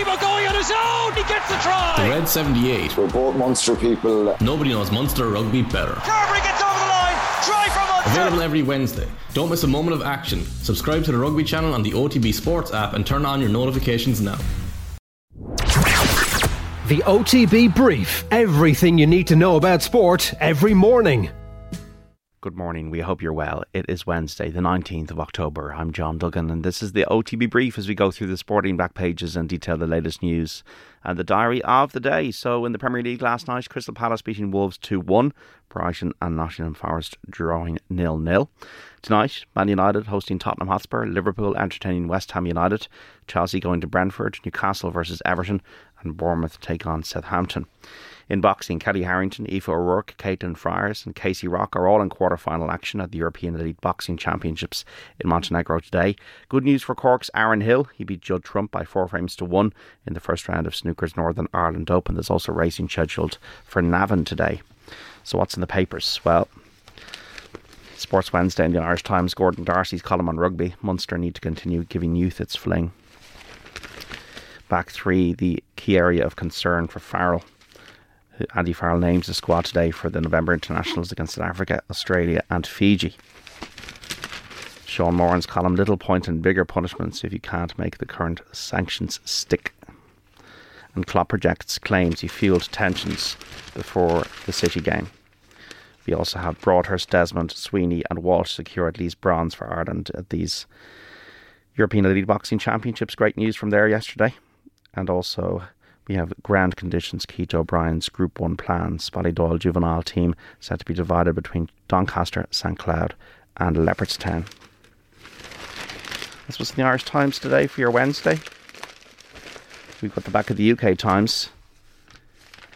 Tebow going on his own. He gets the try. The Red 78. We're both Munster people. Nobody knows Munster rugby better. Carbery gets over the line. Try from Munster. Available every Wednesday. Don't miss a moment of action. Subscribe to the Rugby channel on the OTB Sports app and turn on your notifications now. The OTB Brief. Everything you need to know about sport every morning. Good morning. We hope you're well. It is Wednesday, the 19th of October. I'm John Duggan, and this is the OTB brief as we go through the sporting back pages and detail the latest news and the diary of the day. So, in the Premier League last night, Crystal Palace beating Wolves 2 1, Brighton and Nottingham Forest drawing nil nil. Tonight, Man United hosting Tottenham Hotspur, Liverpool entertaining West Ham United, Chelsea going to Brentford, Newcastle versus Everton, and Bournemouth take on Southampton. In boxing, Kellie Harrington, Aoife O'Rourke, Caitlin Fryers, and Casey Rock are all in quarter-final action at the European Elite Boxing Championships in Montenegro today. Good news for Cork's Aaron Hill. He beat Judd Trump by four frames to one in the first round of Snooker's Northern Ireland Open. There's also racing scheduled for Navan today. So, what's in the papers? Well, Sports Wednesday in the Irish Times, Gordon D'Arcy's column on rugby. Munster need to continue giving youth its fling. Back three, the key area of concern for Farrell. Andy Farrell names the squad today for the November internationals against South Africa, Australia, and Fiji. Sean Moran's column Little point in bigger punishments if you can't make the current sanctions stick. And Klopp projects claims he fueled tensions before the City game. We also have Broadhurst, Desmond, Sweeney, and Walsh secure at least bronze for Ireland at these European Elite Boxing Championships. Great news from there yesterday. And also we have grand conditions. Keith O'Brien's Group 1 plans. Ballydoyle juvenile team set to be divided between Doncaster, St Cloud, and Leopardstown. This was in the Irish Times today for your Wednesday. We've got the back of the UK Times.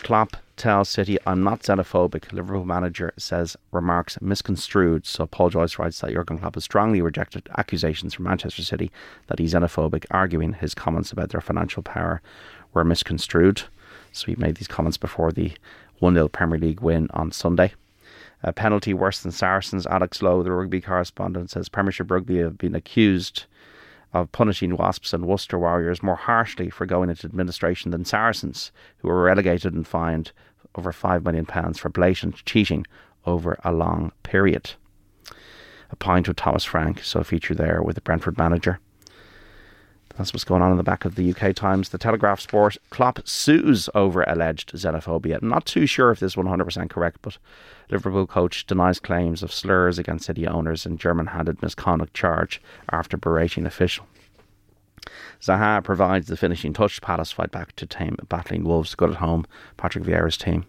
Klopp tells City, I'm not xenophobic. Liverpool manager says remarks misconstrued. So Paul Joyce writes that Jurgen Klopp has strongly rejected accusations from Manchester City that he's xenophobic, arguing his comments about their financial power were misconstrued. So he made these comments before the 1 0 Premier League win on Sunday. A penalty worse than Saracens. Alex Lowe, the rugby correspondent, says Premiership Rugby have been accused of punishing Wasps and Worcester Warriors more harshly for going into administration than Saracens, who were relegated and fined over £5 million for blatant cheating over a long period. A pint with Thomas Frank, so a feature there with the Brentford manager. That's what's going on in the back of the UK Times. The Telegraph Sport Klopp sues over alleged xenophobia. Not too sure if this is 100% correct, but Liverpool coach denies claims of slurs against City owners and German handed misconduct charge after berating official. Zaha provides the finishing touch. Palace fight back to tame battling Wolves. Good at home. Patrick Vieira's team.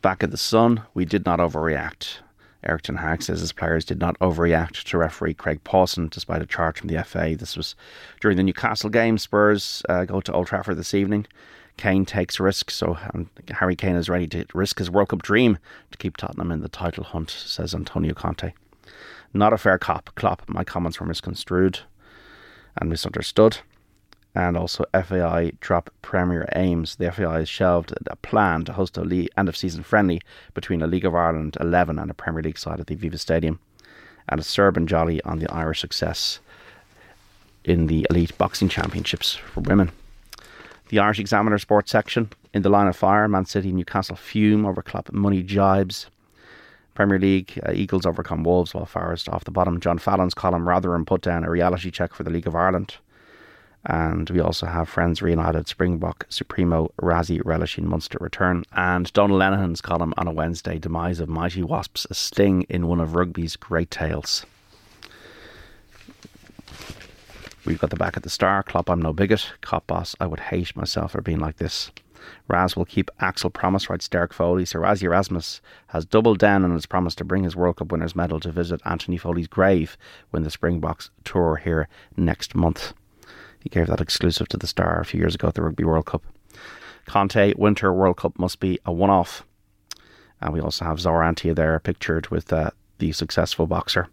Back at the Sun, we did not overreact. Erik Ten Hag says his players did not overreact to referee Craig Pawson despite a charge from the FA. This was during the Newcastle game. Spurs uh, go to Old Trafford this evening. Kane takes risks, so Harry Kane is ready to risk his World Cup dream to keep Tottenham in the title hunt, says Antonio Conte. Not a fair cop. Klopp, my comments were misconstrued and misunderstood and also FAI drop Premier aims. The FAI has shelved a plan to host a league, end of season friendly between a League of Ireland 11 and a Premier League side at the Aviva Stadium, and a Serban jolly on the Irish success in the Elite Boxing Championships for women. The Irish Examiner sports section in the line of fire. Man City, Newcastle fume over Klopp money jibes. Premier League, uh, Eagles overcome Wolves while Forest off the bottom. John Fallon's column Rotherham put down a reality check for the League of Ireland. And we also have Friends Reunited, Springbok, Supremo, Rassie relishing Munster return. And Donal Lenihan's column on a Wednesday, Demise of Mighty Wasps, a sting in one of rugby's great tales. We've got the back at the star. Klopp, I'm no bigot. Kop boss, I would hate myself for being like this. Raz will keep Axel promise, writes Derek Foley. Sir Rassie Erasmus has doubled down on his promise to bring his World Cup winners' medal to visit Anthony Foley's grave when the Springboks tour here next month. He gave that exclusive to the Star a few years ago at the Rugby World Cup. Conte Winter World Cup must be a one off. And we also have Zaur Antia there pictured with uh, the successful boxer,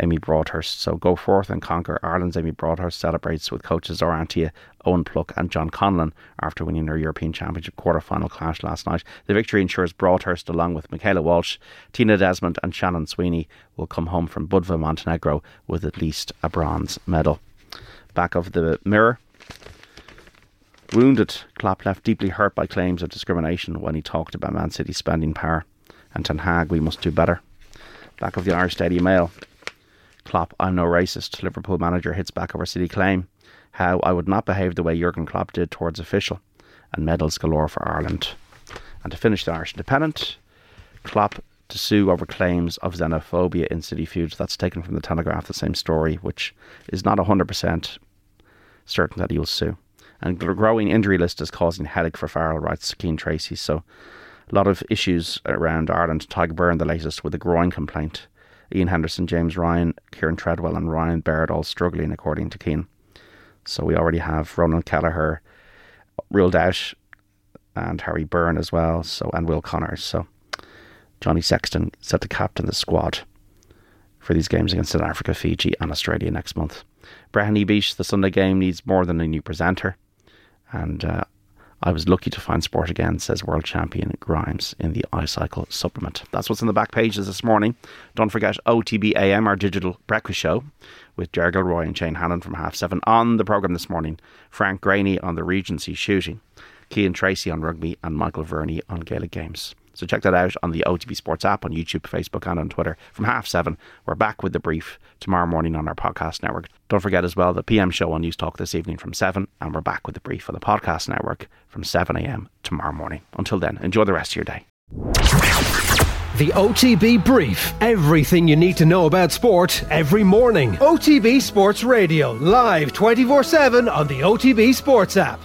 Amy Broadhurst. So go forth and conquer. Ireland's Amy Broadhurst celebrates with coaches Zaur Antia, Owen Pluck, and John Conlan after winning their European Championship quarter final clash last night. The victory ensures Broadhurst, along with Michaela Walsh, Tina Desmond, and Shannon Sweeney, will come home from Budva, Montenegro with at least a bronze medal back of the mirror. Wounded, Klopp left deeply hurt by claims of discrimination when he talked about Man City's spending power. And Ten Hag, we must do better. Back of the Irish Daily Mail. Klopp, I'm no racist. Liverpool manager hits back over City claim. How I would not behave the way Jurgen Klopp did towards official. And medals galore for Ireland. And to finish the Irish Independent, Klopp to sue over claims of xenophobia in City feuds. That's taken from the Telegraph, the same story, which is not 100% certain that he will sue. And the growing injury list is causing headache for Farrell, writes Cian Tracy. So a lot of issues around Ireland. Tadhg Beirne, the latest, with a groin complaint. Ian Henderson, James Ryan, Kieran Treadwell, and Ryan Baird all struggling, according to Cian. So we already have Ronan Kelleher ruled out, and Harry Byrne as well. So and Will Connors. So Johnny Sexton set to captain the squad for these games against South Africa, Fiji, and Australia next month. Breheny Beat, the Sunday game needs more than a new presenter, and uh, I was lucky to find sport again, says world champion Grimes in the iCycle supplement. That's what's in the back pages this morning. Don't forget OTB AM, our digital breakfast show, with Ger Gilroy and Shane Hannon from half seven. On the programme this morning, Frank Greaney on the Regency shooting, Cian Tracy on rugby, and Michael Verney on Gaelic games. So check that out on the OTB Sports app on YouTube, Facebook, and on Twitter from half seven. We're back with the brief tomorrow morning on our podcast network. Don't forget as well the PM show on Newstalk this evening from seven, and we're back with the brief on the podcast network from 7 a.m. tomorrow morning. Until then, enjoy the rest of your day. The OTB Brief. Everything you need to know about sport every morning. OTB Sports Radio, live 24 7 on the OTB Sports app.